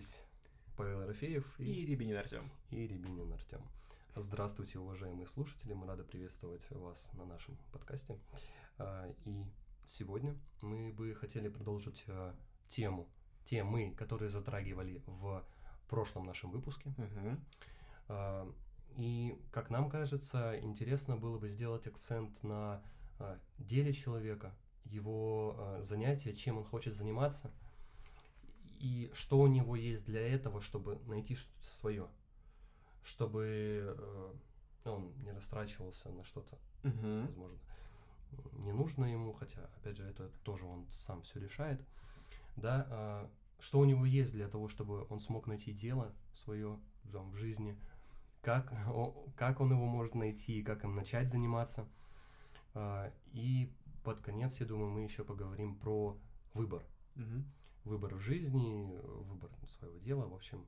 здесь Павел Ерофеев и Рябинин Артем. И Рябинин Артем. Здравствуйте, уважаемые слушатели. Мы рады приветствовать вас на нашем подкасте. А, и сегодня мы бы хотели продолжить а, тему, темы, которые затрагивали в прошлом нашем выпуске. Угу. И, как нам кажется, интересно было бы сделать акцент на деле человека, его занятия, чем он хочет заниматься – и что у него есть для этого, чтобы найти что-то свое, чтобы э, он не растрачивался на что-то, угу. возможно, не нужно ему, хотя, опять же, это тоже он сам все решает, да, э, что у него есть для того, чтобы он смог найти дело свое там, в жизни, как, о, как он его может найти, как им начать заниматься. Э, и под конец, я думаю, мы еще поговорим про выбор. Угу выбор в жизни, выбор своего дела, в общем,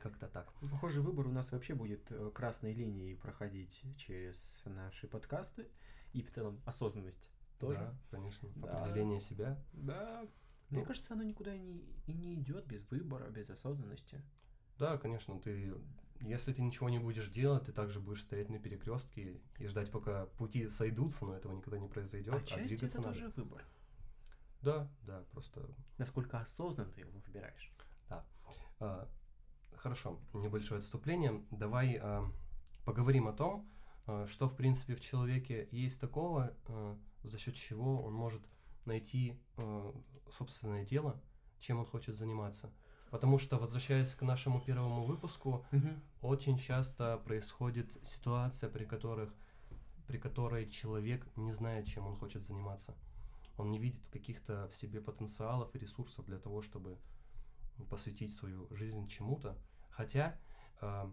как-то так. Ну, похоже, выбор у нас вообще будет э, красной линией проходить через наши подкасты и в целом осознанность тоже. Да, конечно. Да. Определение себя. Да. Мне ну, кажется, оно никуда не, и не идет без выбора, без осознанности. Да, конечно, ты, если ты ничего не будешь делать, ты также будешь стоять на перекрестке и ждать, пока пути сойдутся, но этого никогда не произойдет. Отчасти а это надо. тоже выбор. Да, да, просто... Насколько осознанно ты его выбираешь. Да. А, хорошо, небольшое отступление. Давай а, поговорим о том, а, что, в принципе, в человеке есть такого, а, за счет чего он может найти а, собственное дело, чем он хочет заниматься. Потому что, возвращаясь к нашему первому выпуску, угу. очень часто происходит ситуация, при которых при которой человек не знает, чем он хочет заниматься он не видит каких-то в себе потенциалов и ресурсов для того, чтобы посвятить свою жизнь чему-то. Хотя э,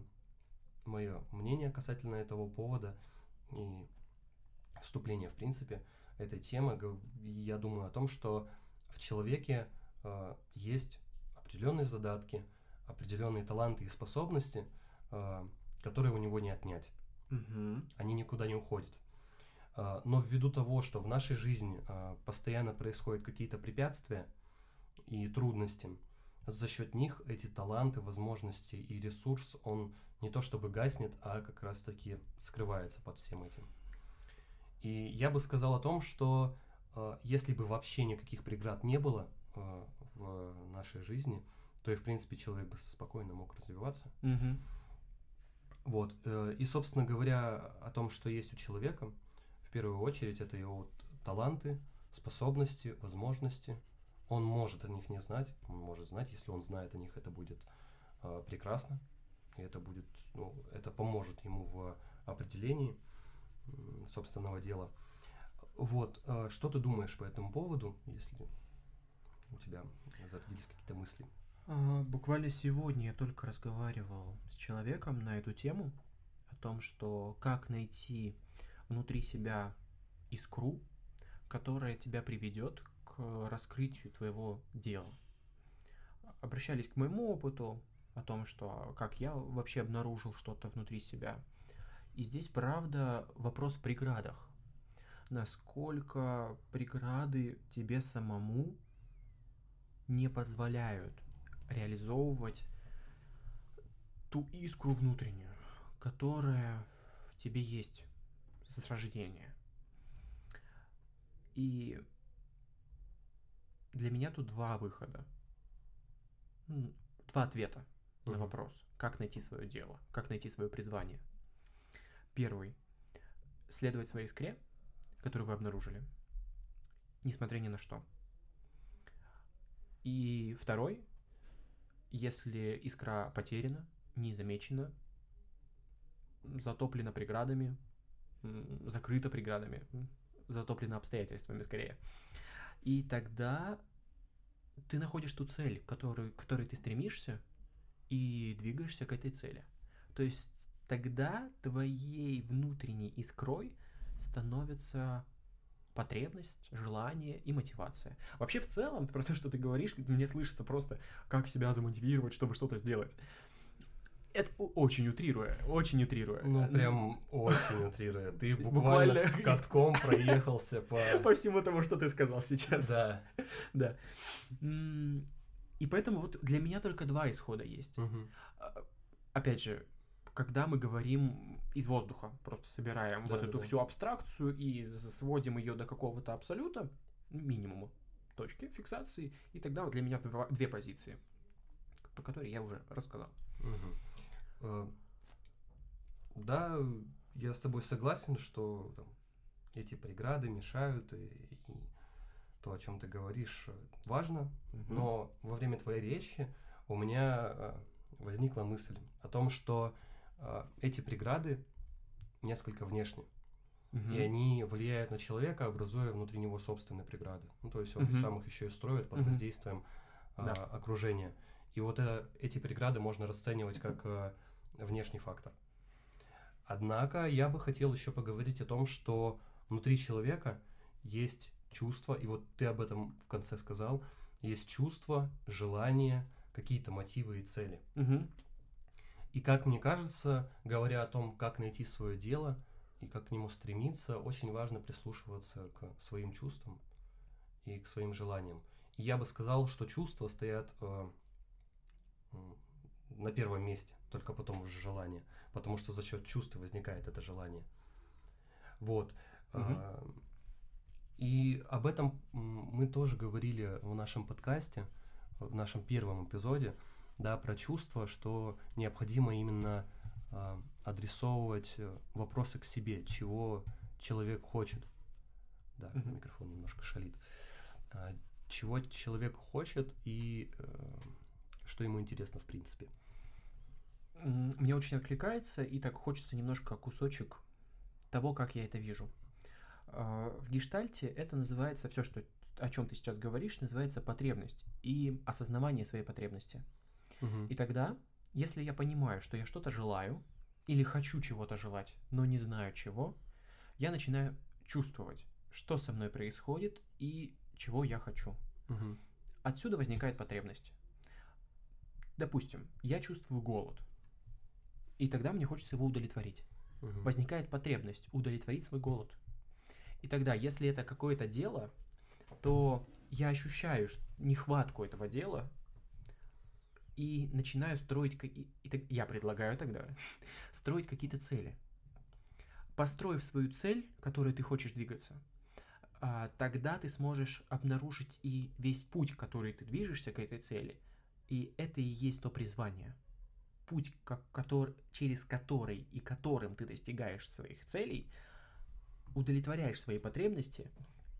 мое мнение касательно этого повода и вступления, в принципе, этой темы, я думаю о том, что в человеке э, есть определенные задатки, определенные таланты и способности, э, которые у него не отнять. Угу. Они никуда не уходят. А, но ввиду того, что в нашей жизни а, постоянно происходят какие-то препятствия и трудности, за счет них эти таланты, возможности и ресурс, он не то чтобы гаснет, а как раз-таки скрывается под всем этим. И я бы сказал о том, что а, если бы вообще никаких преград не было в нашей жизни, то и, в принципе, человек бы спокойно мог развиваться. Угу. Вот. Э, и, собственно говоря, о том, что есть у человека – в первую очередь это его таланты, способности, возможности. Он может о них не знать, он может знать, если он знает о них, это будет э, прекрасно, и это будет, ну, это поможет ему в определении э, собственного дела. Вот, э, что ты думаешь по этому поводу, если у тебя зародились какие-то мысли? А, буквально сегодня я только разговаривал с человеком на эту тему, о том, что как найти внутри себя искру, которая тебя приведет к раскрытию твоего дела. Обращались к моему опыту о том, что как я вообще обнаружил что-то внутри себя. И здесь, правда, вопрос в преградах. Насколько преграды тебе самому не позволяют реализовывать ту искру внутреннюю, которая в тебе есть с рождения. И для меня тут два выхода. Два ответа mm-hmm. на вопрос, как найти свое дело, как найти свое призвание. Первый. Следовать своей искре, которую вы обнаружили, несмотря ни на что. И второй. Если искра потеряна, не замечена, затоплена преградами, закрыто преградами, затоплено обстоятельствами скорее. И тогда ты находишь ту цель, которую, к которой ты стремишься, и двигаешься к этой цели. То есть тогда твоей внутренней искрой становится потребность, желание и мотивация. Вообще в целом, про то, что ты говоришь, мне слышится просто, как себя замотивировать, чтобы что-то сделать. Это очень утрируя, очень утрируя. Ну, прям очень утрируя. Ты буквально, буквально катком проехался по... По всему тому, что ты сказал сейчас. Да. Да. И поэтому вот для меня только два исхода есть. А, Опять же, когда мы говорим из воздуха, просто собираем вот эту всю абстракцию и сводим ее до какого-то абсолюта, минимума, точки фиксации, и тогда вот для меня два- две позиции, про которые я уже рассказал. Мгм. Э, Да, я с тобой согласен, что там, эти преграды мешают, и, и то, о чем ты говоришь, важно. Мгм. Но во время твоей речи у меня э, возникла мысль о том, что э, эти преграды несколько внешние, Мгм. и они влияют на человека, образуя внутри него собственные преграды. Ну, то есть он Мгм. сам их еще и строит под Мгм. воздействием а, Да. окружения. И вот э, эти преграды можно расценивать как внешний фактор. Однако я бы хотел еще поговорить о том, что внутри человека есть чувства, и вот ты об этом в конце сказал, есть чувства, желания, какие-то мотивы и цели. Мгм. И как мне кажется, говоря о том, как найти свое дело и как к нему стремиться, очень важно прислушиваться к своим чувствам и к своим желаниям. И я бы сказал, что чувства стоят э, на первом месте, только потом уже желание, потому что за счет чувств возникает это желание. Вот. А, И об этом мы тоже говорили в нашем подкасте, в нашем первом эпизоде, да, про чувства, что необходимо именно а, адресовывать э, вопросы к себе, чего человек хочет. Да, Мгм. микрофон немножко шалит. А, чего человек хочет и э, что ему интересно в принципе. М, Мне очень откликается, и так хочется немножко кусочек того, как я это вижу. А, В гештальте это называется, все, что, о чем ты сейчас говоришь, называется потребность и осознавание своей потребности. И тогда, если я понимаю, что я что-то желаю или хочу чего-то желать, но не знаю чего, я начинаю чувствовать, что со мной происходит и чего я хочу. Мгм. Отсюда возникает потребность. Допустим, я чувствую голод, и тогда мне хочется его удовлетворить. Мгм. Возникает потребность удовлетворить свой голод. И тогда, если это какое-то дело, то я ощущаю нехватку этого дела и начинаю строить... И, и я предлагаю тогда строить какие-то цели. Построив свою цель, которой ты хочешь двигаться, а, тогда ты сможешь обнаружить и весь путь, который ты движешься к этой цели. И это и есть то призвание. Путь, как, котор- через который и которым ты достигаешь своих целей, удовлетворяешь свои потребности,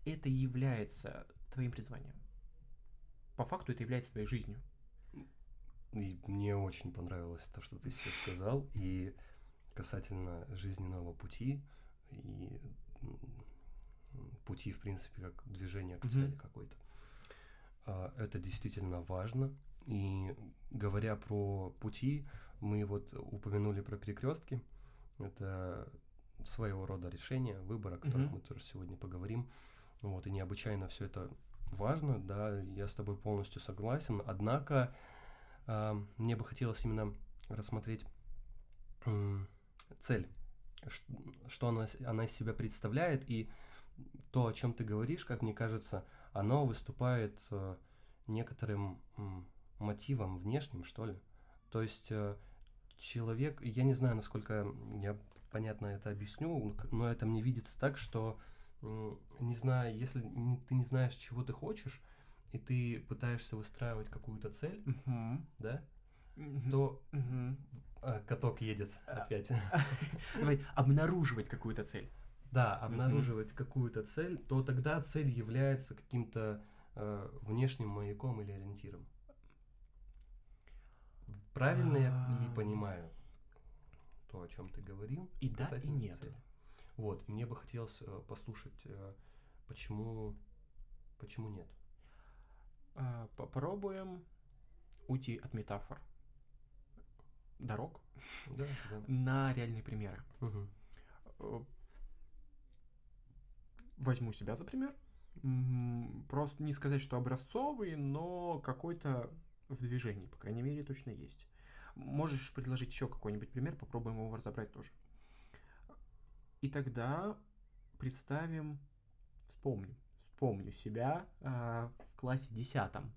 это является твоим призванием. По факту это является твоей жизнью. И мне очень понравилось то, что ты сейчас сказал, и касательно жизненного пути, и пути, в принципе, как движение к цели какой-то. А, Это действительно важно. И говоря про пути, мы вот упомянули про перекрестки. Это своего рода решение, выбор, о котором Мгм. мы тоже сегодня поговорим. Вот, и необычайно все это важно, да, я с тобой полностью согласен. Однако а, мне бы хотелось именно рассмотреть м, цель, ш- что она, она из себя представляет, и то, о чем ты говоришь, как мне кажется, оно выступает э, некоторым мотивом внешним, что ли. То есть э, человек, я не знаю, насколько я понятно это объясню, но это мне видится так, что не знаю, если не- ты не знаешь, чего ты хочешь, и ты пытаешься выстраивать какую-то цель, да, то Мгм. а, каток едет А. опять. Давай обнаруживать какую-то цель. Да, обнаруживать какую-то цель, то тогда цель является каким-то э, внешним маяком или ориентиром. Правильно я ли А. понимаю то, о чем ты говорил? И да, и нет. цели? Вот, мне бы хотелось э, послушать, э, почему, почему нет. А, Попробуем уйти от метафор дорог Да, да. на реальные примеры. Э, Возьму себя за пример. Просто не сказать, что образцовый, но какой-то в движении, по крайней мере, точно есть. Можешь предложить еще какой-нибудь пример, попробуем его разобрать тоже. И тогда представим, вспомним, вспомню себя а, в классе десятом,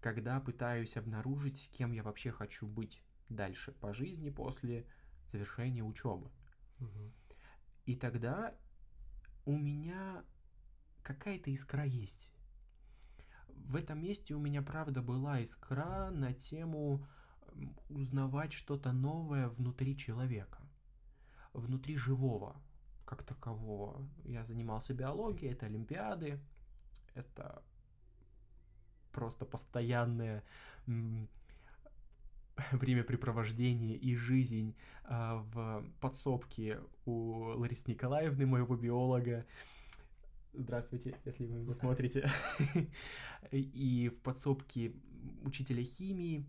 когда пытаюсь обнаружить, кем я вообще хочу быть дальше по жизни после завершения учебы. Мгм. И тогда у меня какая-то искра есть. В этом месте у меня, правда, была искра на тему узнавать что-то новое внутри человека, внутри живого, как такового. Я занимался биологией, это олимпиады, это просто постоянное времяпрепровождение и жизнь а, в подсобке у Ларисы Николаевны, моего биолога. Здравствуйте, если вы меня смотрите. И в подсобке учителя химии.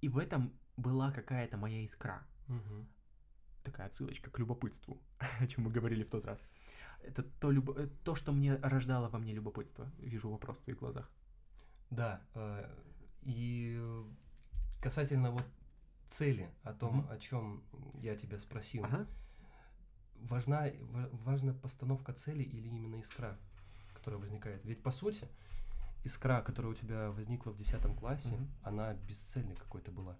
И в этом была какая-то моя искра. Такая отсылочка к любопытству, о чем мы говорили в тот раз. Это то, любо- э, то, что мне рождало во мне любопытство. Вижу вопрос в твоих глазах. Да, э, и касательно вот цели, о том, Мгм. о чем я тебя спросил, Ага. Важна, ва- важна постановка цели или именно искра, которая возникает? Ведь по сути, искра, которая у тебя возникла в 10 классе, Мгм. она бесцельной какой-то была.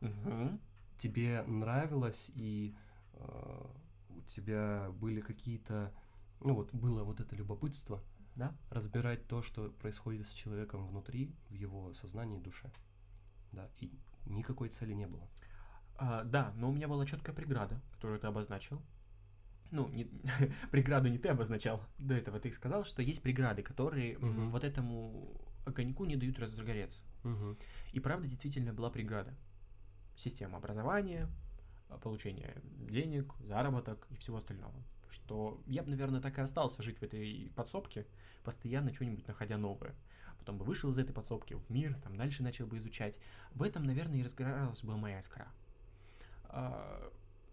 Мгм. Тебе нравилось, и э, у тебя были какие-то, ну вот было вот это любопытство, Да? разбирать то, что происходит с человеком внутри, в его сознании и душе. Да, и никакой цели не было. А, да, но у меня была четкая преграда, которую ты обозначил. Ну, не, преграду не ты обозначал. До этого ты сказал, что есть преграды, которые Мгм. вот этому огоньку не дают разгореться. Мгм. И правда действительно была преграда. Система образования, а, получение денег, заработок и всего остального. Что я бы, наверное, так и остался жить в этой подсобке, постоянно что-нибудь находя новое. Потом бы вышел из этой подсобки в мир, там дальше начал бы изучать. В этом, наверное, и разгоралась бы моя искра.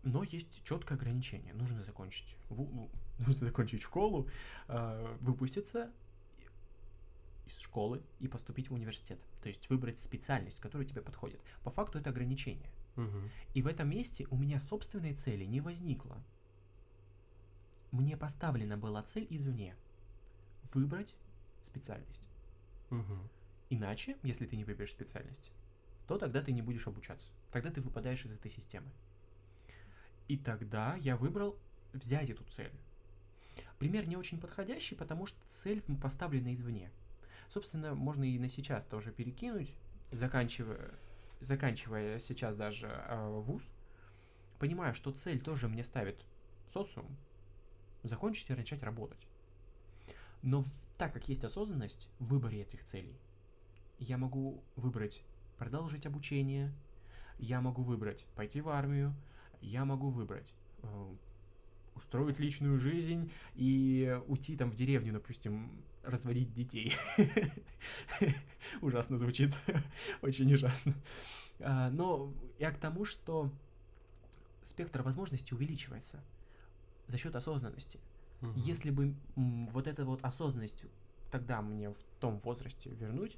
Но есть четкое ограничение. Нужно закончить, ву- ну, нужно закончить школу, а, выпуститься из школы и поступить в университет. То есть выбрать специальность, которая тебе подходит. По факту это ограничение. Мгм. И в этом месте у меня собственной цели не возникло. Мне поставлена была цель извне. Выбрать специальность. Мгм. Иначе, если ты не выберешь специальность, то тогда ты не будешь обучаться. Тогда ты выпадаешь из этой системы. И тогда я выбрал взять эту цель. Пример не очень подходящий, потому что цель поставлена извне. Собственно, можно и на сейчас тоже перекинуть, заканчивая, заканчивая сейчас даже э, вуз, понимая, что цель тоже мне ставит социум, закончить и начать работать. Но так как есть осознанность в выборе этих целей, я могу выбрать продолжить обучение, я могу выбрать пойти в армию, я могу выбрать э, устроить личную жизнь и уйти там в деревню, допустим, разводить детей. Ужасно звучит, очень ужасно. А, Но я к тому, что спектр возможностей увеличивается за счет осознанности. Если бы вот эта вот осознанность тогда мне в том возрасте вернуть,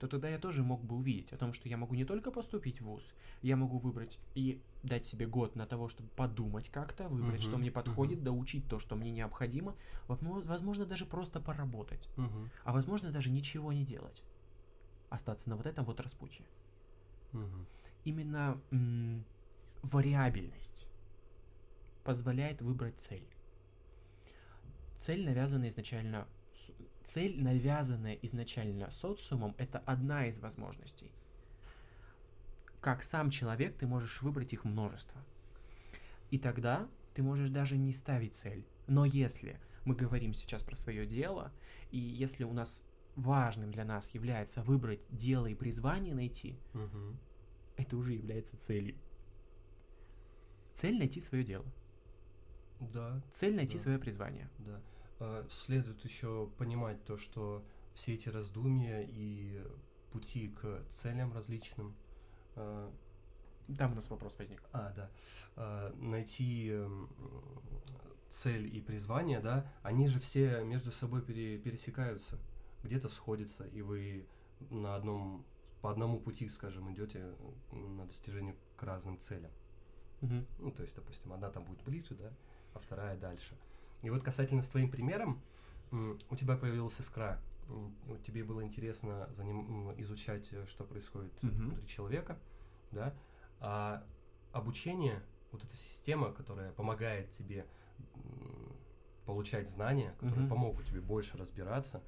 то тогда я тоже мог бы увидеть о том, что я могу не только поступить в ВУЗ, я могу выбрать и дать себе год на того, чтобы подумать как-то, выбрать, что Мгм, мне подходит, мгм. доучить то, что мне необходимо, возможно, возможно, даже просто поработать, Мгм. а возможно, даже ничего не делать, остаться на вот этом вот распутье. Мгм. Именно м, вариабельность позволяет выбрать цель. Цель, навязанная изначально... Цель, навязанная изначально социумом, это одна из возможностей. Как сам человек, ты можешь выбрать их множество. И тогда ты можешь даже не ставить цель. Но если мы говорим сейчас про свое дело, и если у нас важным для нас является выбрать дело и призвание найти, Мгм. это уже является целью. Цель найти свое дело. Да, Цель найти Да. свое призвание. да. А, Следует еще понимать то, что все эти раздумья и пути к целям различным, а, Там у нас вопрос возник. а, да, а, найти м, цель и призвание, да, они же все между собой пере- пересекаются, где-то сходятся, и вы на одном, по одному пути, скажем, идете на достижение к разным целям. Мгм. Ну, то есть, допустим, одна там будет ближе, да, а вторая дальше. И вот касательно с твоим примером, у тебя появилась искра. тебе было интересно заним- м, изучать, э, что происходит Мгм. внутри человека, да, а обучение, вот эта система, которая помогает тебе получать знания, которые Мгм. помогут тебе больше разбираться,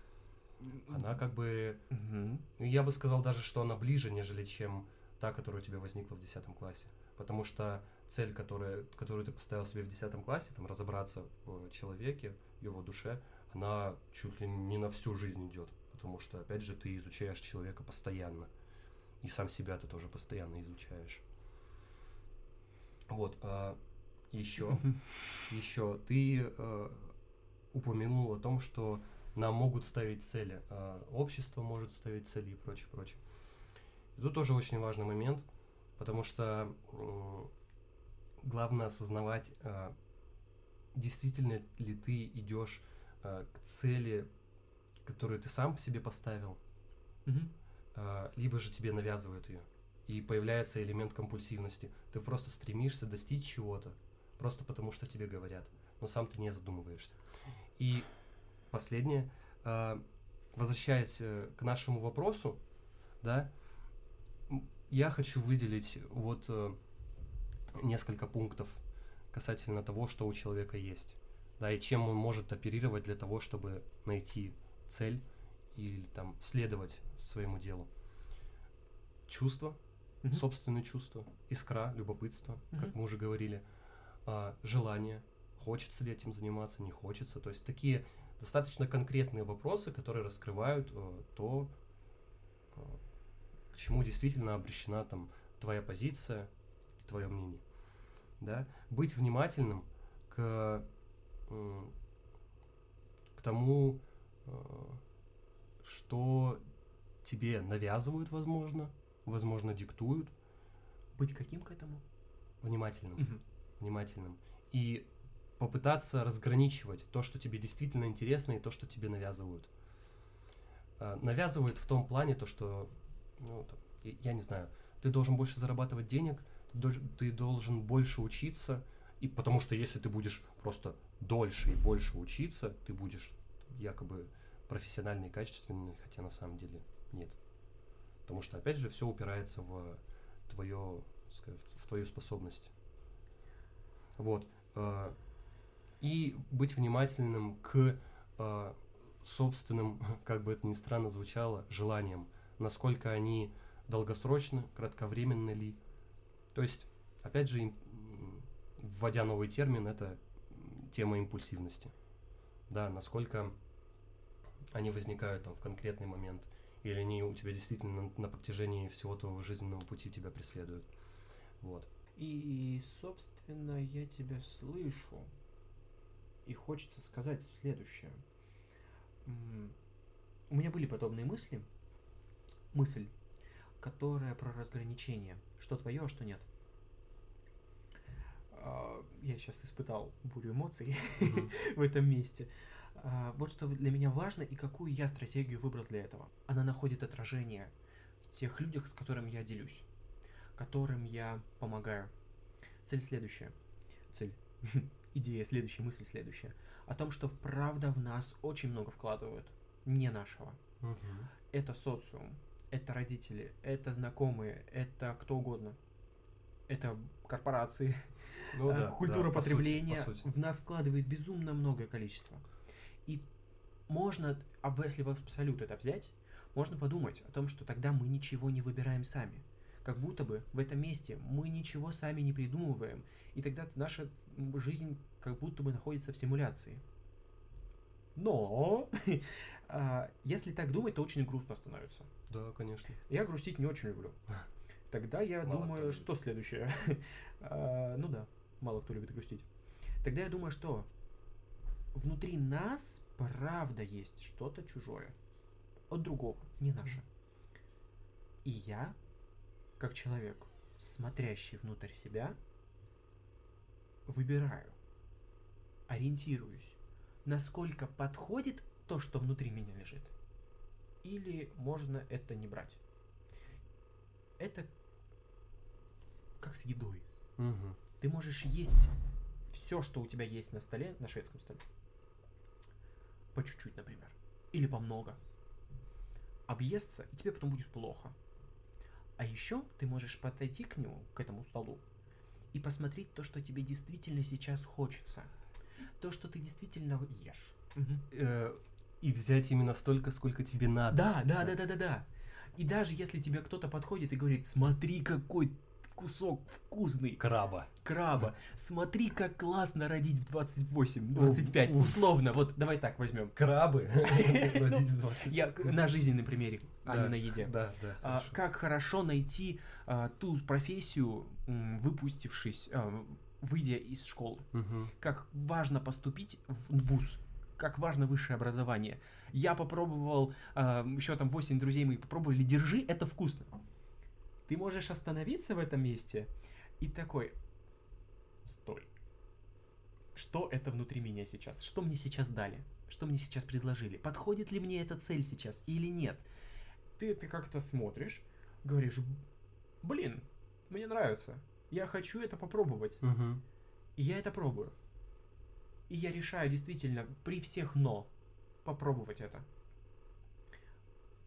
она как бы, ну, я бы сказал даже, что она ближе, нежели чем та, которая у тебя возникла в 10 классе. Потому что цель, которая, которую ты поставил себе в 10 классе, там, разобраться в человеке, в его душе, она чуть ли не на всю жизнь идет. Потому что, опять же, ты изучаешь человека постоянно. И сам себя ты тоже постоянно изучаешь. Вот. А еще, еще ты э, упомянул о том, что нам могут ставить цели, а общество может ставить цели и прочее, прочее. И тут тоже очень важный момент, потому что главное осознавать, а, действительно ли ты идешь а, к цели, которую ты сам себе поставил, а, либо же тебе навязывают ее. И появляется элемент компульсивности. Ты просто стремишься достичь чего-то, просто потому что тебе говорят, но сам ты не задумываешься. И последнее, возвращаясь э, к нашему вопросу, да, я хочу выделить вот э, несколько пунктов касательно того, что у человека есть, да, и чем он может оперировать для того, чтобы найти цель или там следовать своему делу. Чувства, Мгм. собственные чувства, искра, любопытство, как Мгм. мы уже говорили, а, желание, хочется ли этим заниматься, не хочется. То есть такие достаточно конкретные вопросы, которые раскрывают э, то, э, к чему действительно обращена там твоя позиция, твое мнение. Да? Быть внимательным к, м, к тому, э, что тебе навязывают, возможно, возможно, диктуют, Быть каким к этому? внимательным Мгм. внимательным и попытаться разграничивать то, что тебе действительно интересно, и то, что тебе навязывают. А, Навязывают в том плане то, что, ну, я не знаю, ты должен больше зарабатывать денег, ты должен больше учиться, и потому что если ты будешь просто дольше и больше учиться, ты будешь якобы профессиональный и качественный, хотя на самом деле нет. Потому что, опять же, все упирается в твое, в твою способность. Вот. э, И быть внимательным к э, собственным, как бы это ни странно звучало, желаниям. Насколько они долгосрочны, кратковременны ли. То есть, опять же, вводя новый термин, это тема импульсивности. Да, насколько они возникают там в конкретный момент, или они у тебя действительно на, протяжении всего твоего жизненного пути тебя преследуют. Вот. И, собственно, я тебя слышу. И хочется сказать следующее. У меня были подобные мысли. Мысль, которая про разграничение. Что твое, а что нет. А, Я сейчас испытал бурю эмоций в этом месте. А, Вот что для меня важно и какую я стратегию выбрал для этого. Она находит отражение в тех людях, с которыми я делюсь, которым я помогаю. Цель следующая. Цель. Идея следующая, мысль следующая. О том, что правда в нас очень много вкладывают. Не нашего. Мгм. Это социум, это родители, это знакомые, это кто угодно. Это корпорации, Ну а, да, культура да, по сути, потребления по сути. в нас вкладывает безумно многое количество. И можно, а если в абсолют это взять, можно подумать о том, что тогда мы ничего не выбираем сами. Как будто бы в этом месте мы ничего сами не придумываем, и тогда наша жизнь как будто бы находится в симуляции. Но а, если так думать, то очень грустно становится. Да, конечно. Я грустить не очень люблю. Тогда я Мало думаю, любит. что следующее. А, Ну да, мало кто любит грустить. Тогда я думаю, что внутри нас правда есть что-то чужое. От другого, не наше. И я, как человек, смотрящий внутрь себя, выбираю, ориентируюсь, насколько подходит то, что внутри меня лежит, или можно это не брать. Это как с едой. Мгм. Ты можешь есть все, что у тебя есть на столе, на шведском столе. По чуть-чуть, например. Или по много. объесться, и тебе потом будет плохо. А еще ты можешь подойти к нему, к этому столу, и посмотреть то, что тебе действительно сейчас хочется. То, что ты действительно ешь. Э, И взять именно столько, сколько тебе надо. Да, да, да, да, да, да. И даже если тебе кто-то подходит и говорит, смотри, какой кусок вкусный Краба. краба, смотри, как классно родить в 28, 25, Уф. условно, вот давай так возьмем. Крабы. Родить в 20. Я на жизненном примере, а не на еде. Да, да. А, как хорошо найти а, ту профессию, выпустившись, а, выйдя из школы. Мгм. Как важно поступить в вуз. Как важно высшее образование. Я попробовал, еще там 8 друзей моих попробовали, держи, это вкусно. Ты можешь остановиться в этом месте и такой, стой. Что это внутри меня сейчас? Что мне сейчас дали? Что мне сейчас предложили? Подходит ли мне эта цель сейчас или нет? Ты это как-то смотришь, говоришь, блин, мне нравится. Я хочу это попробовать. Мгм. И я это пробую. И я решаю действительно при всех но попробовать это.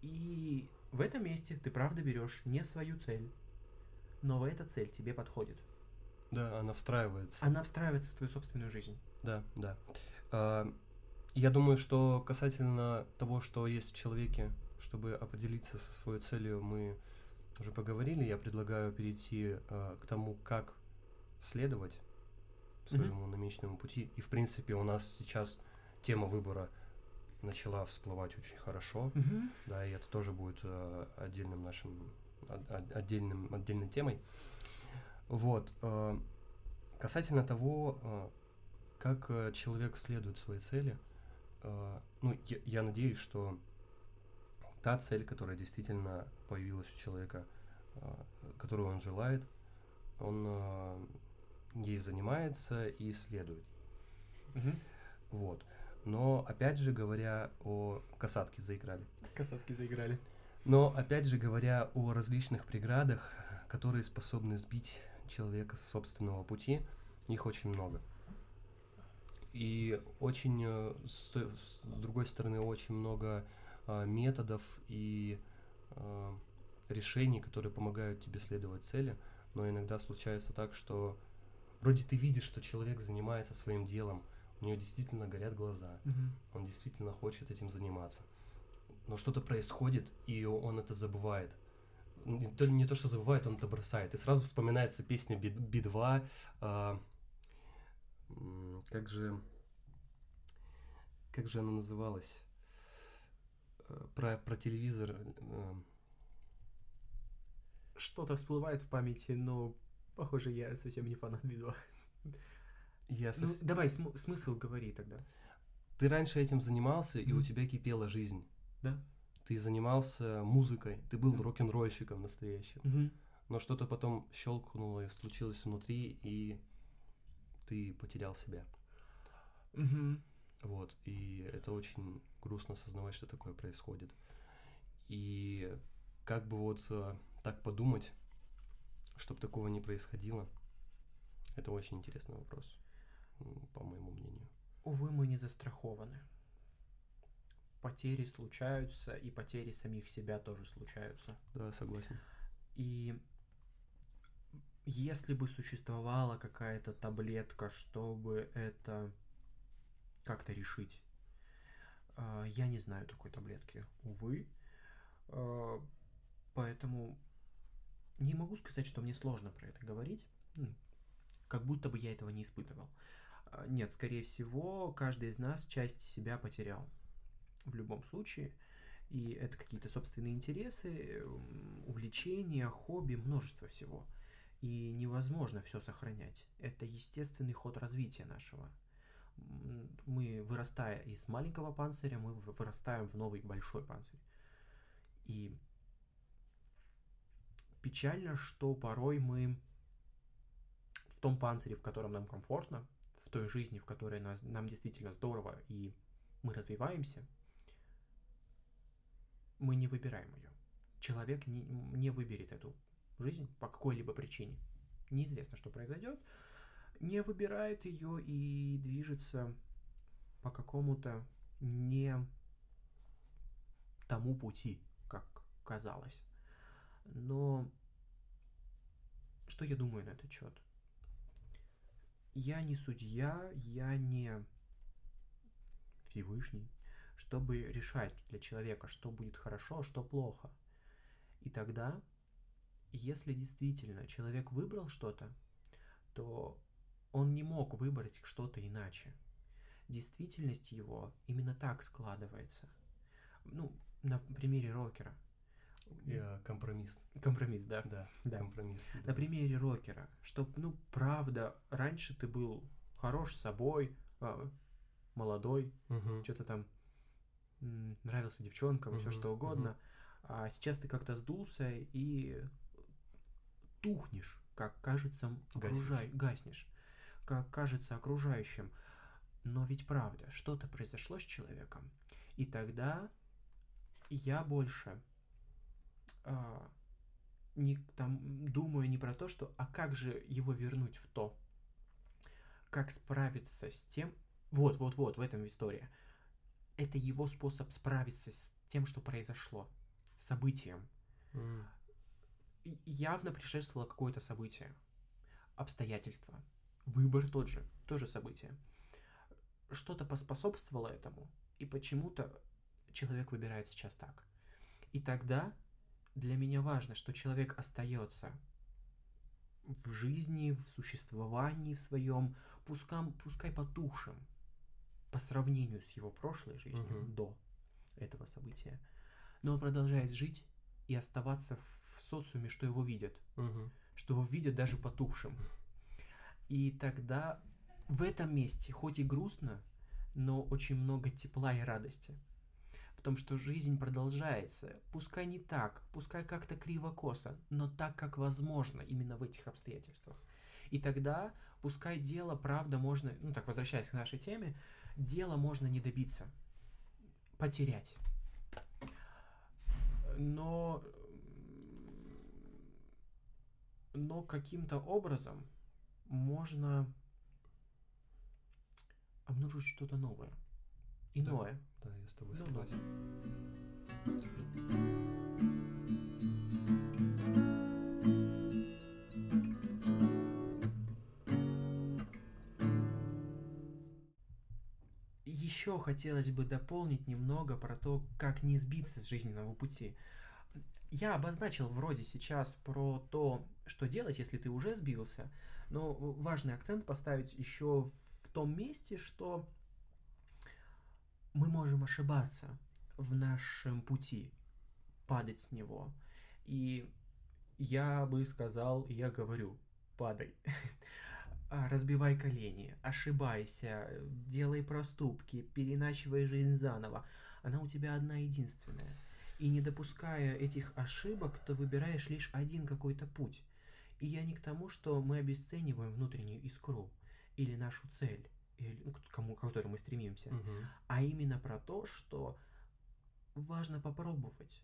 И в этом месте ты правда берешь не свою цель, но эта цель тебе подходит. Да, она встраивается. Она встраивается в твою собственную жизнь. Да, да. А, Я думаю, что касательно того, что есть в человеке, чтобы определиться со своей целью, мы уже поговорили. Я предлагаю перейти а, к тому, как следовать своему намеченному пути. И, в принципе, у нас сейчас тема выбора начала всплывать очень хорошо. Да, и это тоже будет э, отдельным нашим от- от- отдельным отдельной темой. Вот. э, касательно того, э, как э, человек следует своей цели, э, ну, я, я надеюсь, что та цель, которая действительно появилась у человека, э, которую он желает, он э, ей занимается и следует. Вот. Но опять же говоря о касатке заиграли. Касатки заиграли. Но опять же говоря о различных преградах, которые способны сбить человека с собственного пути, их очень много. И очень, э, с с другой стороны, очень много методов и а, решений, которые помогают тебе следовать цели, но иногда случается так, что вроде ты видишь, что человек занимается своим делом, у него действительно горят глаза, он действительно хочет этим заниматься. Но что-то происходит, и он это забывает. Не то, не то, что забывает, он это бросает. И сразу вспоминается песня Би- Би-2. а, как же... Как же она называлась? Про, про телевизор. э, Что-то всплывает в памяти, но, похоже, я совсем не фанат видео. Я Ну, совс- давай, см- смысл говори тогда. Ты раньше этим занимался, и у тебя кипела жизнь. Да? Ты занимался музыкой, ты был Мгм. рок-н-ролльщиком настоящим. но что-то потом щелкнуло и случилось внутри, и ты потерял себя. Мгм. Вот, и это очень грустно осознавать, что такое происходит. И как бы вот э, так подумать, чтобы такого не происходило, это очень интересный вопрос, по моему мнению. Увы, мы не застрахованы. Потери случаются, и потери самих себя тоже случаются. Да, согласен. И если бы существовала какая-то таблетка, чтобы это как-то решить, а, я не знаю такой таблетки, увы. А, Поэтому не могу сказать, что мне сложно про это говорить. Как будто бы я этого не испытывал. А, Нет, скорее всего, каждый из нас часть себя потерял. В любом случае. И это какие-то собственные интересы, увлечения, хобби, множество всего. И невозможно все сохранять. Это естественный ход развития нашего. Мы, вырастая из маленького панциря, мы вы- вырастаем в новый большой панцирь. И печально, что порой мы в том панцире, в котором нам комфортно, в той жизни, в которой нас, нам действительно здорово, и мы развиваемся, мы не выбираем ее. Человек не, не выберет эту жизнь по какой-либо причине. Неизвестно, что произойдет. Не выбирает ее и движется по какому-то не тому пути, как казалось. Но что я думаю на этот счет? Я не судья, я не Всевышний, чтобы решать для человека, что будет хорошо, а что плохо. И тогда, если действительно человек выбрал что-то, то он не мог выбрать что-то иначе. Действительность его именно так складывается. Ну, на примере рокера. Я компромисс. Компромисс, да. Да, Да. компромисс. На примере рокера, что, ну, правда, раньше ты был хорош собой, а, молодой, Мгм. что-то там нравился девчонкам, все Мгм, что угодно, а сейчас ты как-то сдулся и тухнешь, как кажется окружай, гаснешь, как кажется окружающим. Но ведь правда, что-то произошло с человеком, и тогда я больше а, не там думаю не про то, что а как же его вернуть в то, как справиться с тем, вот, вот, вот, в этом история. Это его способ справиться с тем, что произошло, событием. И- Явно предшествовало какое-то событие, обстоятельства, выбор тот же, тоже событие. Что-то поспособствовало этому, и почему-то человек выбирает сейчас так. И тогда для меня важно, что человек остается в жизни, в существовании в своем, пускай, пускай потухшим, по сравнению с его прошлой жизнью Мгм. до этого события. Но он продолжает жить и оставаться в социуме, что его видят, Мгм. что его видят даже потухшим. И тогда в этом месте, хоть и грустно, но очень много тепла и радости. В том, что жизнь продолжается, пускай не так, пускай как-то криво-косо, но так, как возможно именно в этих обстоятельствах. И тогда, пускай дело, правда, можно, ну так, возвращаясь к нашей теме, дело можно не добиться, потерять. Но, но каким-то образом можно обнаружить что-то новое, иное. Да, я с тобой Ну, согласен. Еще хотелось бы дополнить немного про то, как не сбиться с жизненного пути. Я обозначил вроде сейчас про то, что делать, если ты уже сбился, но важный акцент поставить еще в том месте, что мы можем ошибаться в нашем пути, падать с него. И я бы сказал, и я говорю, падай. А, Разбивай колени, ошибайся, делай проступки, переначивай жизнь заново. Она у тебя одна единственная. И не допуская этих ошибок, ты выбираешь лишь один какой-то путь. И я не к тому, что мы обесцениваем внутреннюю искру или нашу цель, или, ну, к кому, к которой мы стремимся, Мгм. а именно про то, что важно попробовать.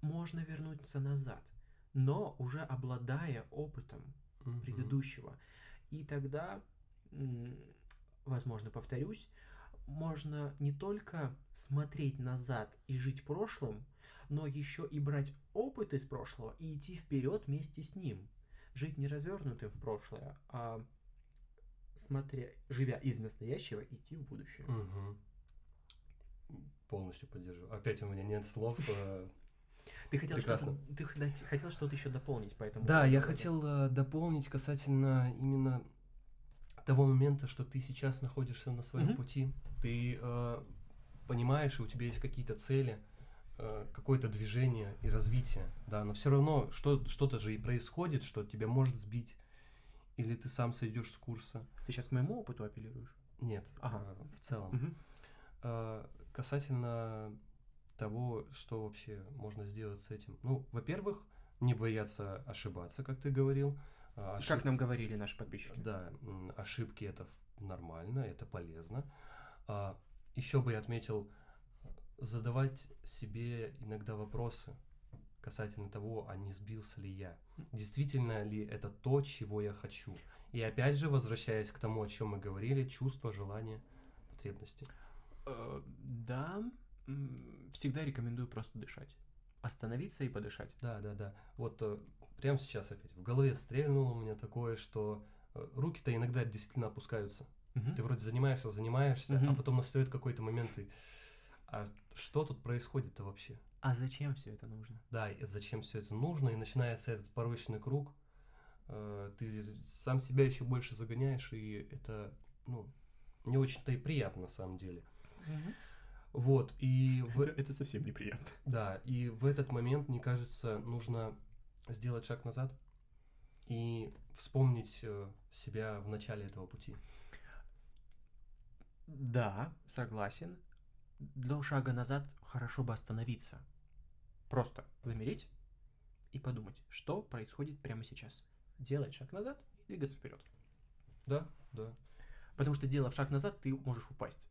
Можно вернуться назад, но уже обладая опытом Мгм. предыдущего. И тогда, возможно, повторюсь, можно не только смотреть назад и жить прошлым, но еще и брать опыт из прошлого и идти вперед вместе с ним. Жить не развернутым в прошлое, а смотря, живя из настоящего, идти в будущее. Мгм. Полностью поддерживаю. Опять у меня нет слов. Ты хотел Прекрасно. что-то, ты хот- хотел что-то еще дополнить, поэтому. Да, я хотел э, дополнить касательно именно того момента, что ты сейчас находишься на своем Мгм. пути. Ты э, понимаешь, и у тебя есть какие-то цели, какое-то движение и развитие, да, но все равно что, что-то же и происходит, что тебя может сбить, или ты сам сойдешь с курса. Ты сейчас к моему опыту апеллируешь? Нет, Ага. э, в целом. Мгм. Э, касательно того, что вообще можно сделать с этим. Ну, во-первых, не бояться ошибаться, как ты говорил. А, Как ошиб- нам говорили наши подписчики. Да, ошибки это нормально, это полезно. еще бы я отметил, э, задавать себе иногда вопросы касательно того, а не сбился ли я. Действительно ли это то, чего я хочу? И опять же, возвращаясь к тому, о чем мы говорили, чувство, желание, потребности. Э, Да, всегда рекомендую просто дышать. Остановиться и подышать. Да, да, да. Вот э, прямо сейчас опять в голове стрельнуло у меня такое, что э, руки-то иногда действительно опускаются. Мгм. Ты вроде занимаешься, занимаешься, а Мгм. потом настает какой-то момент и... А что тут происходит-то вообще? А зачем все это нужно? Да, и зачем все это нужно, и начинается этот порочный круг. Э, Ты сам себя еще больше загоняешь, и это, ну, не очень-то и приятно на самом деле. Вот, и в... Это совсем неприятно. Да, и в этот момент, мне кажется, нужно сделать шаг назад и вспомнить э, себя в начале этого пути. Да, согласен. До шага назад хорошо бы остановиться. Просто замереть и подумать, что происходит прямо сейчас. Делать шаг назад и двигаться вперед. Да, да. Потому что делав шаг назад, ты можешь упасть.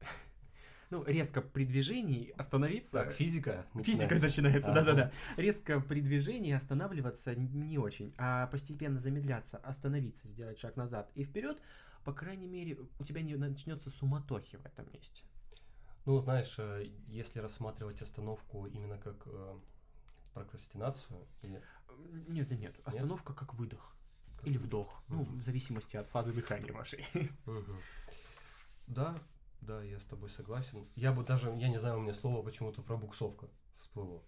Ну, резко при движении остановиться. Так, физика. Физика начинается. да-да-да. Резко при движении останавливаться не очень, а постепенно замедляться, остановиться, сделать шаг назад и вперед, по крайней мере, у тебя не начнется суматохи в этом месте. Ну, знаешь, э, если рассматривать остановку именно как э, прокрастинацию, или Нет, нет, нет. Остановка как выдох. как- Или вдох. Ну, Мгм. в зависимости от фазы дыхания вашей. Мгм. Да, да, я с тобой согласен. Я бы даже, я не знаю, у меня слово почему-то пробуксовка всплыло.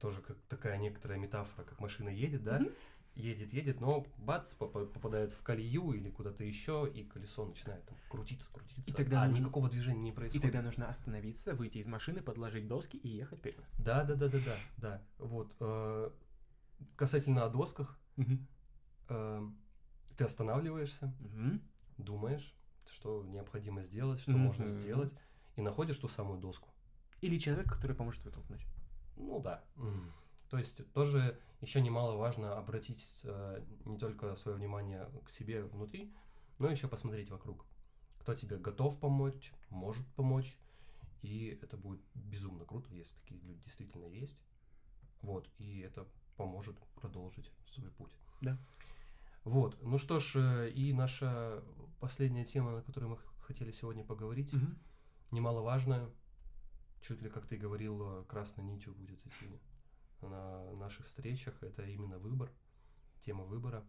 Тоже как такая некоторая метафора, как машина едет, да? Мгм. Едет, едет, но бац, попа- попадает в колею или куда-то еще, и колесо начинает там крутиться, крутиться. И тогда а нужно- никакого движения не И происходит. тогда нужно остановиться, выйти из машины, подложить доски и ехать вперед. Да, да, да, да, да, да. Вот. э, касательно о досках, э, ты останавливаешься, думаешь, что необходимо сделать, что можно сделать, и находишь ту самую доску. Или человек, который поможет вытолкнуть. Ну да. То есть тоже еще немаловажно обратить э, не только свое внимание к себе внутри, но еще посмотреть вокруг. Кто тебе готов помочь, может помочь. И это будет безумно круто, если такие люди действительно есть. Вот, и это поможет продолжить свой путь. Да. Вот, ну что ж, э, и наша последняя тема, на которой мы хотели сегодня поговорить, немаловажная. Чуть ли, как ты говорил, э, красной нитью будет идти на наших встречах. Это именно выбор, тема выбора.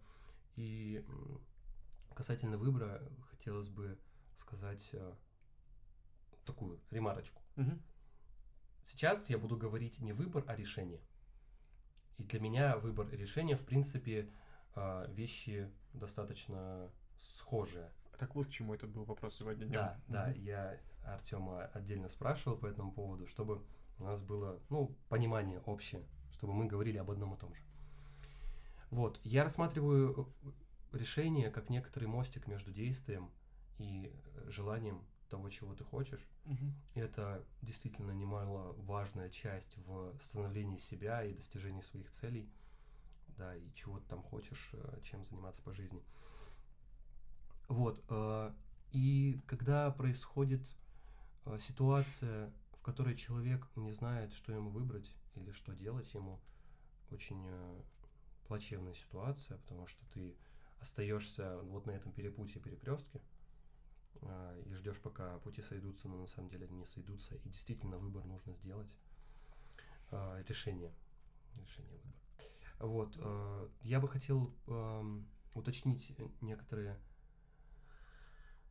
И касательно выбора хотелось бы сказать э, такую ремарочку. Мгм. Сейчас я буду говорить не выбор, а решение. И для меня выбор и решение, в принципе, э, вещи достаточно схожие. Так вот к чему этот был вопрос сегодня днем. Да, да, Мгм. я Артема отдельно спрашивал по этому поводу, чтобы у нас было, ну, понимание общее, чтобы мы говорили об одном и том же. Вот, я рассматриваю э, решение как некоторый мостик между действием и э, желанием того, чего ты хочешь. И это действительно немаловажная часть в становлении себя и достижении своих целей, да, и чего ты там хочешь, э, чем заниматься по жизни. Вот, и когда происходит ситуация, которой человек не знает, что ему выбрать или что делать ему, очень э, плачевная ситуация, потому что ты остаешься вот на этом перепутье, перекрестке, и ждешь, пока пути сойдутся, но на самом деле не сойдутся, и действительно выбор нужно сделать. А, Решение. Решение выбор. Вот. Я бы хотел ам, уточнить некоторые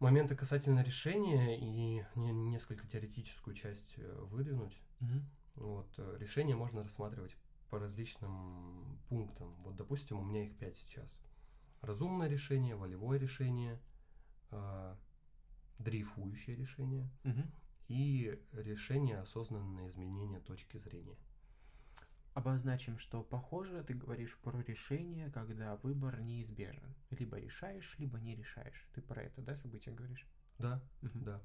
моменты касательно решения и не- несколько теоретическую часть э, выдвинуть. Мгм. Вот, э, решения можно рассматривать по различным пунктам. Вот, допустим, у меня их пять сейчас. Разумное решение, волевое решение, а, дрейфующее решение Мгм. и решение осознанное изменение точки зрения. Обозначим, что похоже, ты говоришь про решение, когда выбор неизбежен. Либо решаешь, либо не решаешь. Ты про это, да, событие говоришь? Да, Мгм. да.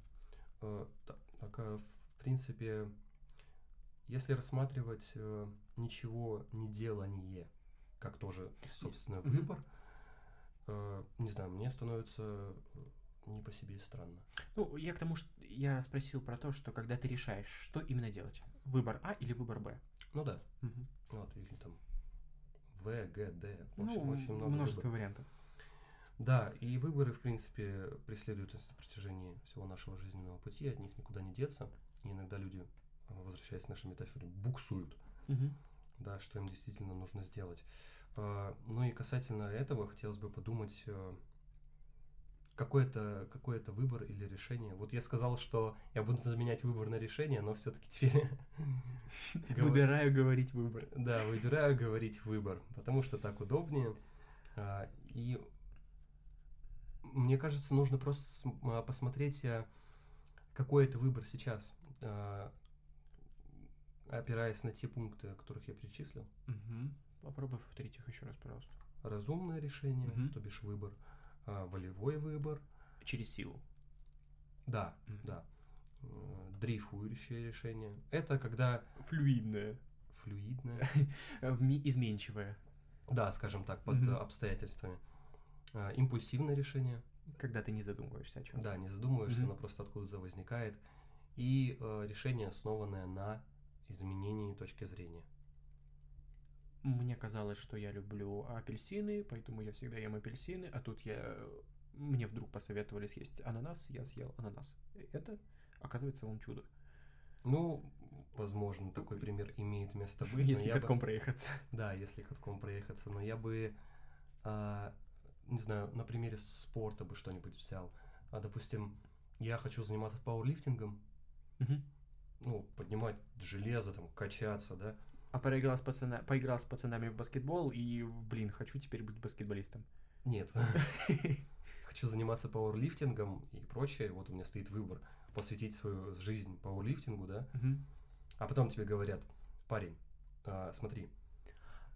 Э, та- Так, в принципе, если рассматривать э, ничего не делание, как тоже, собственно, Мгм. выбор, э, не знаю, мне становится э, не по себе странно. Ну, я к тому, что я спросил про то, что когда ты решаешь, что именно делать? Выбор А или выбор Б? Ну да, Мгм. вот, или там В, Г, Д, в Ну, общем, очень много множество выборов. вариантов. Да, и выборы, в принципе, преследуют нас на протяжении всего нашего жизненного пути, от них никуда не деться. И иногда люди, возвращаясь к нашей метафоре, буксуют Мгм. да, что им действительно нужно сделать. А, Ну и касательно этого хотелось бы подумать, э, какой-то какой это выбор или решение. Вот я сказал, что я буду заменять выбор на решение, но все-таки теперь Выбираю говорить выбор. Да, выбираю говорить выбор, потому что так удобнее. А, И мне кажется, нужно просто а, посмотреть, а, какой это выбор сейчас, а, опираясь на те пункты, которых я перечислил. Попробуй повторить их еще раз, пожалуйста. Разумное решение, то бишь выбор, волевой выбор, Через силу. да, Мгм. да, э, дрейфующее решение. Это когда Флюидное. флюидное, Изменчивое. да, скажем так, под э, обстоятельствами. А, Импульсивное решение, Когда ты не задумываешься о чем. да, не задумываешься, Мгм. оно просто откуда-то возникает. И э, решение, основанное на изменении точки зрения. Мне казалось, что я люблю апельсины, поэтому я всегда ем апельсины, а тут я... Мне вдруг посоветовали съесть ананас, я съел ананас. Это, оказывается, он чудо. Ну, возможно, такой пример имеет место быть. Если я бы- катком проехаться. Да, если катком проехаться, но я бы, а, не знаю, на примере спорта бы что-нибудь взял. А, допустим, я хочу заниматься пауэрлифтингом, Мгм. ну, поднимать железо, там, качаться, да. А поиграл с, пацана... поиграл с пацанами в баскетбол и, блин, хочу теперь быть баскетболистом. Нет. Хочу заниматься пауэрлифтингом и прочее. Вот у меня стоит выбор посвятить свою жизнь пауэрлифтингу, да. А потом тебе говорят, парень, а, смотри,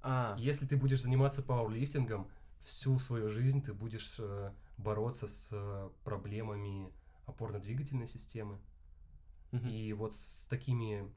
А, Если ты будешь заниматься пауэрлифтингом, всю свою жизнь ты будешь э, бороться с э, проблемами опорно-двигательной системы. И вот с такими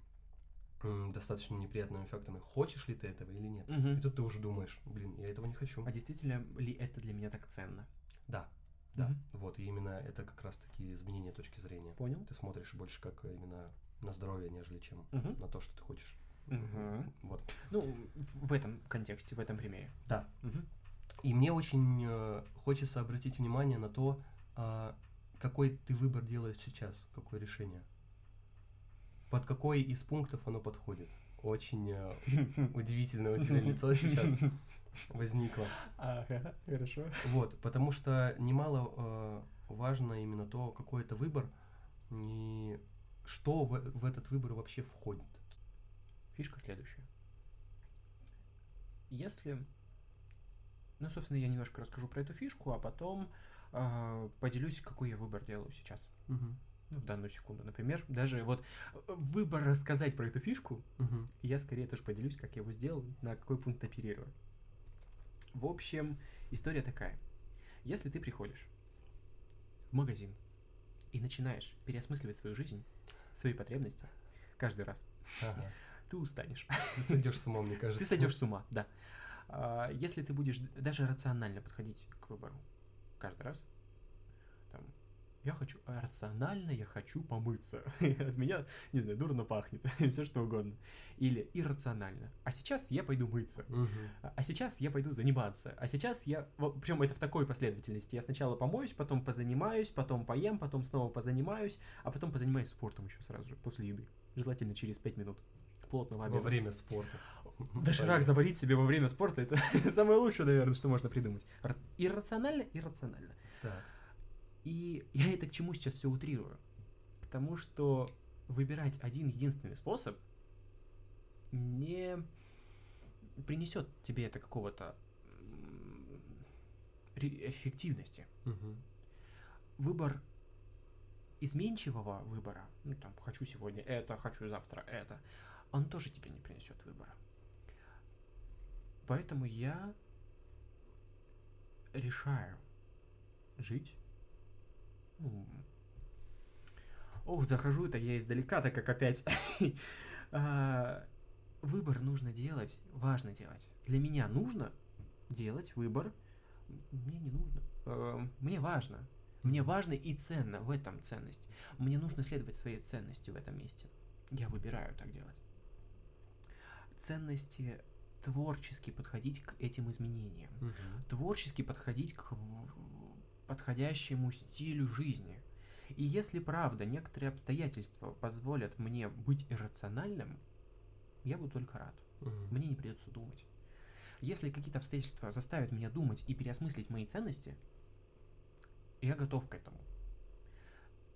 достаточно неприятными фактами, хочешь ли ты этого или нет. Мгм. И тут ты уже думаешь, блин, я этого не хочу. А действительно ли это для меня так ценно? Да, да. Мгм. Вот, и именно это как раз-таки изменение точки зрения. Понял? Ты смотришь больше как именно на здоровье, нежели чем Мгм. на то, что ты хочешь. Мгм. Вот. Ну, в этом контексте, в этом примере. Да. Мгм. И мне очень э, хочется обратить внимание на то, а, какой ты выбор делаешь сейчас, какое решение. Под какой из пунктов оно подходит. Очень э, удивительное у тебя лицо сейчас возникло. Ага, хорошо. Вот, потому что немало э, важно именно то, какой это выбор и что в, в этот выбор вообще входит. Фишка следующая. Если... Ну, собственно, я немножко расскажу про эту фишку, а потом а, поделюсь, какой я выбор делаю сейчас. Ну, в данную секунду. Например, даже вот э, выбор рассказать про эту фишку, Мгм. я скорее тоже поделюсь, как я его сделал, на какой пункт оперирую. В общем, история такая. Если ты приходишь в магазин и начинаешь переосмысливать свою жизнь, свои потребности каждый раз, Ага. ты устанешь. Ты сойдешь с ума, мне кажется. Ты сойдешь с ума, да. А, Если ты будешь даже рационально подходить к выбору каждый раз, я хочу, рационально я хочу помыться. От меня, не знаю, дурно пахнет, все что угодно. Или иррационально. А сейчас я пойду мыться. Мгм. А сейчас я пойду заниматься. А сейчас я... Причем это в такой последовательности. Я сначала помоюсь, потом позанимаюсь, потом поем, потом снова позанимаюсь, а потом позанимаюсь спортом еще сразу же, после еды. Желательно через 5 минут. Плотного Во обеда. время спорта. Доширак заварить себе во время спорта это самое лучшее, наверное, что можно придумать. Рац- Иррационально, иррационально. Так. И я это к чему сейчас все утрирую? К тому, что выбирать один единственный способ не принесет тебе это какого-то эффективности. Мгм. Выбор изменчивого выбора, ну там, хочу сегодня это, хочу завтра это, он тоже тебе не принесет выбора. Поэтому я решаю жить. Ну, Ох, захожу это я издалека, так как опять. А, Выбор нужно делать, важно делать. Для меня нужно делать выбор, мне не нужно. Э, Мне важно. Мне важно и ценно, в этом ценность. Мне нужно следовать своей ценности в этом месте. Я выбираю так делать. Ценности творчески подходить к этим изменениям. Мгм. Творчески подходить к подходящему стилю жизни. И если правда некоторые обстоятельства позволят мне быть иррациональным, я буду только рад. Мгм. Мне не придется думать. Если какие-то обстоятельства заставят меня думать и переосмыслить мои ценности, я готов к этому.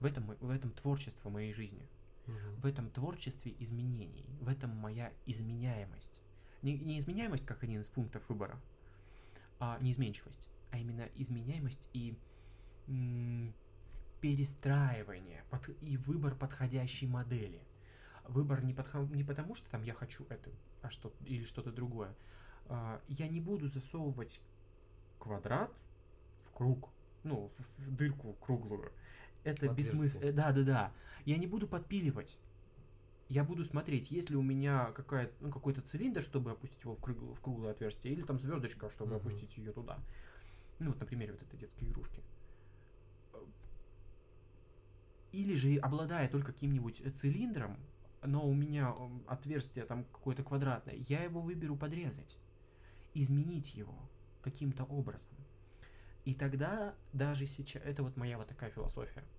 В этом, в этом творчество моей жизни. Мгм. В этом творчестве изменений. В этом моя изменяемость. Не, не изменяемость, как один из пунктов выбора, а неизменчивость, а именно изменяемость и перестраивание под- и выбор подходящей модели. Выбор не, подхо- не потому, что там я хочу это, а что или что-то другое. А, я не буду засовывать квадрат в круг, ну, в, в дырку круглую. Это бессмысленно. Да, да, да. Я не буду подпиливать. Я буду смотреть, есть ли у меня какая, ну, какой-то цилиндр, чтобы опустить его в, круг- в круглое отверстие, или там звездочка, чтобы Мгм. опустить ее туда. Ну, вот на примере вот этой детской игрушки. Или же, обладая только каким-нибудь э, цилиндром, но у меня м, отверстие там какое-то квадратное, я его выберу подрезать, изменить его каким-то образом. И тогда даже сейчас, это вот моя вот такая философия.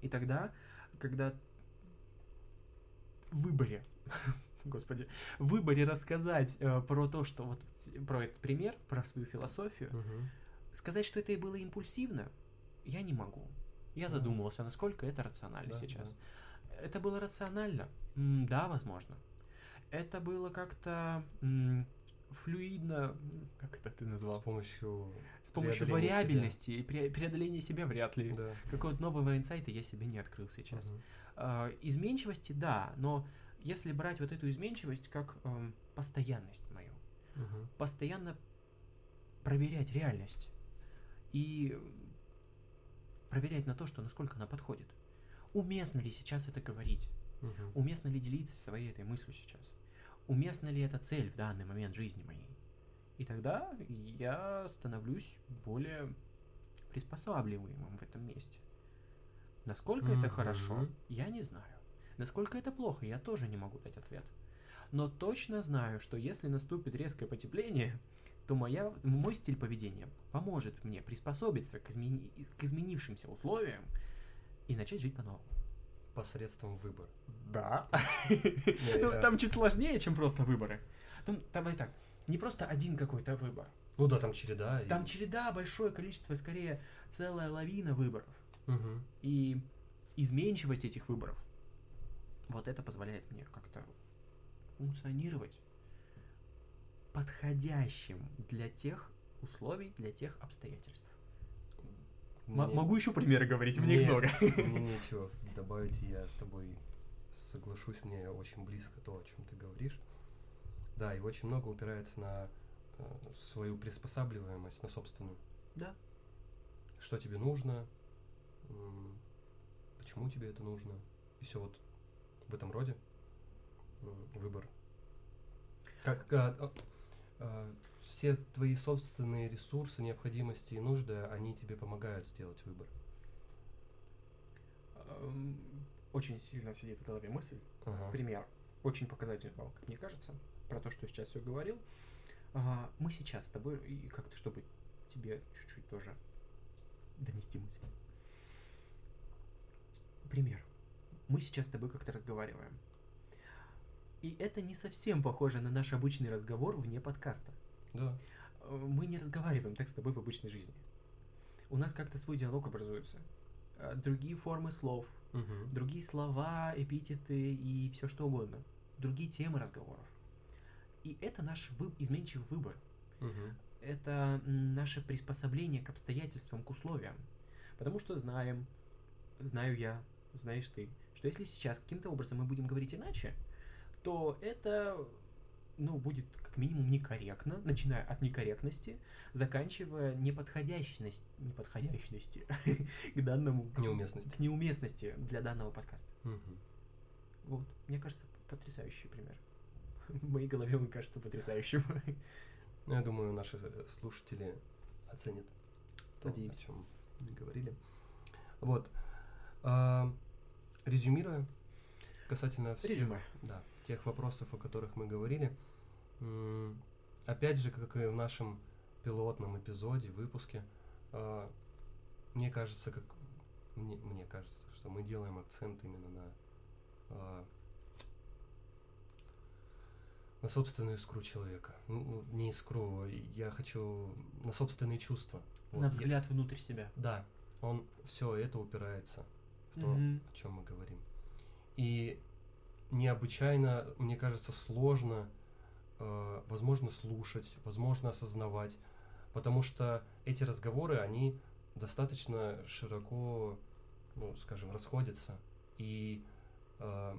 И тогда, когда в выборе, господи, в выборе рассказать э, про то, что вот про этот пример, про свою философию, Мгм. сказать, что это и было импульсивно, я не могу. Я Да. задумывался, насколько это рационально Да, сейчас. Это было рационально? М, Да, возможно. Это было как-то флюидно, как это ты С назвал? помощью... С помощью преодоления себя. вариабельности и пре- преодоления себя вряд ли. Да. Какого-то нового инсайта я себе не открыл сейчас. Мгм. А, изменчивости, да, но если брать вот эту изменчивость как эм, постоянность мою, Мгм. постоянно проверять реальность и проверять на то, что насколько она подходит. Уместно ли сейчас это говорить? Мгм. Уместно ли делиться своей этой мыслью сейчас? Уместна ли эта цель в данный момент жизни моей? И тогда я становлюсь более приспосабливаемым в этом месте. Насколько это хорошо, я не знаю. Насколько это плохо, я тоже не могу дать ответ. Но точно знаю, что если наступит резкое потепление, то моя, мой стиль поведения поможет мне приспособиться к, измени- к изменившимся условиям и начать жить по-новому. Посредством выбора. Да. Ну, Там чуть сложнее, чем просто выборы. Там, давай так, не просто один какой-то выбор. Ну да, там череда. и- Там череда, большое количество, скорее целая лавина выборов. И изменчивость этих выборов, вот это позволяет мне как-то функционировать подходящим для тех условий, для тех обстоятельств. М- Мне- Могу еще примеры говорить, мне их много. Мне нечего добавить, я с тобой соглашусь, мне очень близко то, о чем ты говоришь. Да, и очень много упирается на э, свою приспосабливаемость, на собственную. Да. Что тебе нужно, почему тебе это нужно, и все вот в этом роде выбор. Как а, а, а, все твои собственные ресурсы, необходимости и нужды, они тебе помогают сделать выбор. Очень сильно сидит в голове мысль, Ага. пример, очень показательный, как мне кажется, про то, что сейчас все говорил. А, Мы сейчас с тобой, и как-то, чтобы тебе чуть-чуть тоже донести мысль. Пример. Мы сейчас с тобой как-то разговариваем. И это не совсем похоже на наш обычный разговор вне подкаста. Да. Э, Мы не разговариваем так с тобой в обычной жизни. У нас как-то свой диалог образуется. Э, Другие формы слов, Мгм. другие слова, эпитеты и все что угодно. Другие темы разговоров. И это наш вы- изменчивый выбор. Мгм. Это наше приспособление к обстоятельствам, к условиям. Потому что знаем, знаю я, знаешь ты, что если сейчас каким-то образом мы будем говорить иначе, то это ну, будет как минимум некорректно, начиная от некорректности, заканчивая неподходящность, неподходящности к данному Неуместности. к неуместности для данного подкаста. Мгм. Вот, мне кажется, потрясающий пример. В моей голове он кажется потрясающим. Ну, я думаю, наши слушатели оценят то, о Надеемся. чем мы говорили. Вот. А, резюмируя, касательно всех, Резюме. да, тех вопросов, о которых мы говорили, опять же, как и в нашем пилотном эпизоде, выпуске, а, мне кажется, как мне, мне кажется, что мы делаем акцент именно на а, на собственную искру человека. Ну, ну, не искру, я хочу на собственные чувства. Вот, На я- взгляд внутрь себя. Да, он все это упирается в то, Мгм. о чем мы говорим. И необычайно, мне кажется, сложно, э, возможно, слушать, возможно, осознавать, потому что эти разговоры, они достаточно широко, ну, скажем, расходятся. И э,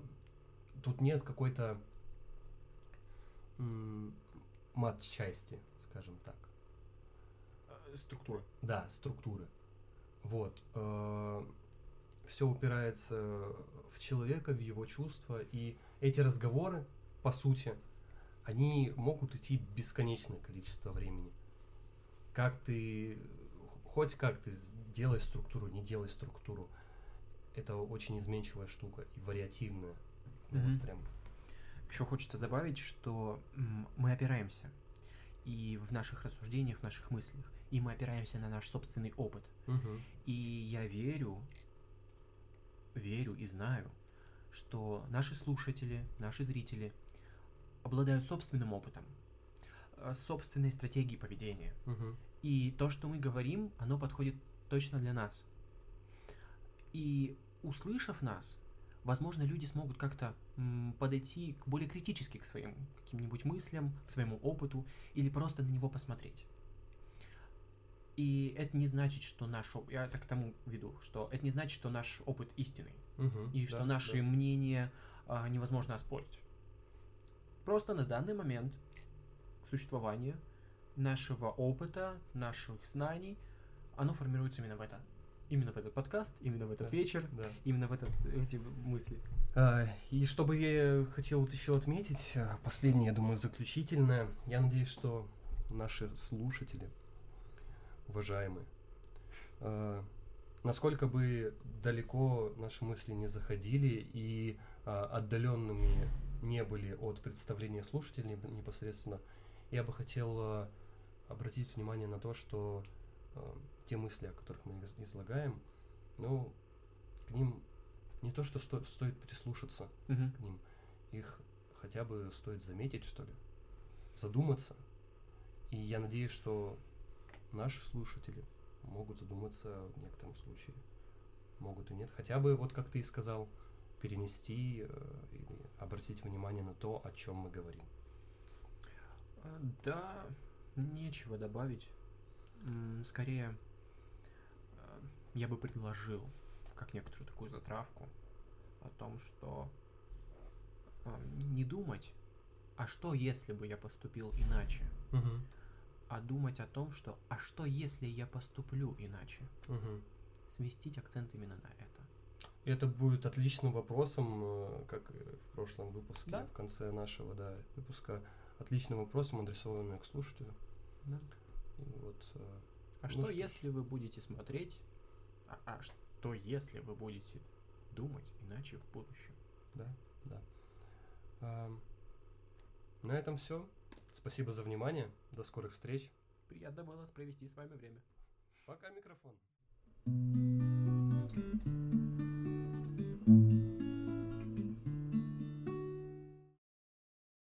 тут нет какой-то м, матчасти, скажем так. Э, Структура. Да, структуры. Вот. Все упирается в человека, в его чувства. И эти разговоры, по сути, они могут идти бесконечное количество времени. Как ты, хоть как ты делай структуру, не делай структуру. Это очень изменчивая штука и вариативная. Ну, вот прям. Еще хочется добавить, что мы опираемся и в наших рассуждениях, в наших мыслях, и мы опираемся на наш собственный опыт. Мгм. И я верю, верю и знаю, что наши слушатели, наши зрители обладают собственным опытом, э, собственной стратегией поведения. Мгм. И то, что мы говорим, оно подходит точно для нас. И услышав нас, возможно, люди смогут как-то подойти к более критически к своим каким-нибудь мыслям, к своему опыту, или просто на него посмотреть. И это не значит, что наш опыт... Я так к тому веду, что это не значит, что наш опыт истинный, Мгм. и Да, что наши да. мнения а, невозможно оспорить. Просто на данный момент существования нашего опыта, наших знаний, оно формируется именно в это. Именно в этот подкаст, именно в этот Да. вечер, Да. именно в этот, эти мысли. А, И чтобы я хотел вот еще отметить, а, последнее, я думаю, заключительное. Я надеюсь, что наши слушатели, уважаемые, а, насколько бы далеко наши мысли не заходили и а, отдаленными не были от представления слушателей непосредственно, я бы хотел а, обратить внимание на то, что а, те мысли, о которых мы из- излагаем, ну, к ним не то, что сто- стоит прислушаться Мгм. к ним, их хотя бы стоит заметить, что ли, задуматься. И я надеюсь, что наши слушатели могут задуматься в некотором случае, могут и нет. Хотя бы, вот как ты и сказал, перенести э, или обратить внимание на то, о чем мы говорим. А, Да, нечего добавить. Скорее, э, я бы предложил, как некоторую такую затравку, о том, что а, не думать, а что если бы я поступил иначе, а думать о том, что а что если я поступлю иначе, Мгм. сместить акцент именно на это. Это будет отличным вопросом, э, как в прошлом выпуске, Да. в конце нашего да, выпуска, отличным вопросом, адресованным к слушателю. Да. И вот, э, А Ну что что если вы будете смотреть, а, а что если вы будете думать иначе в будущем? Да, да. Ам, на этом все. Спасибо за внимание. До скорых встреч. Приятно было провести с вами время. Пока, микрофон.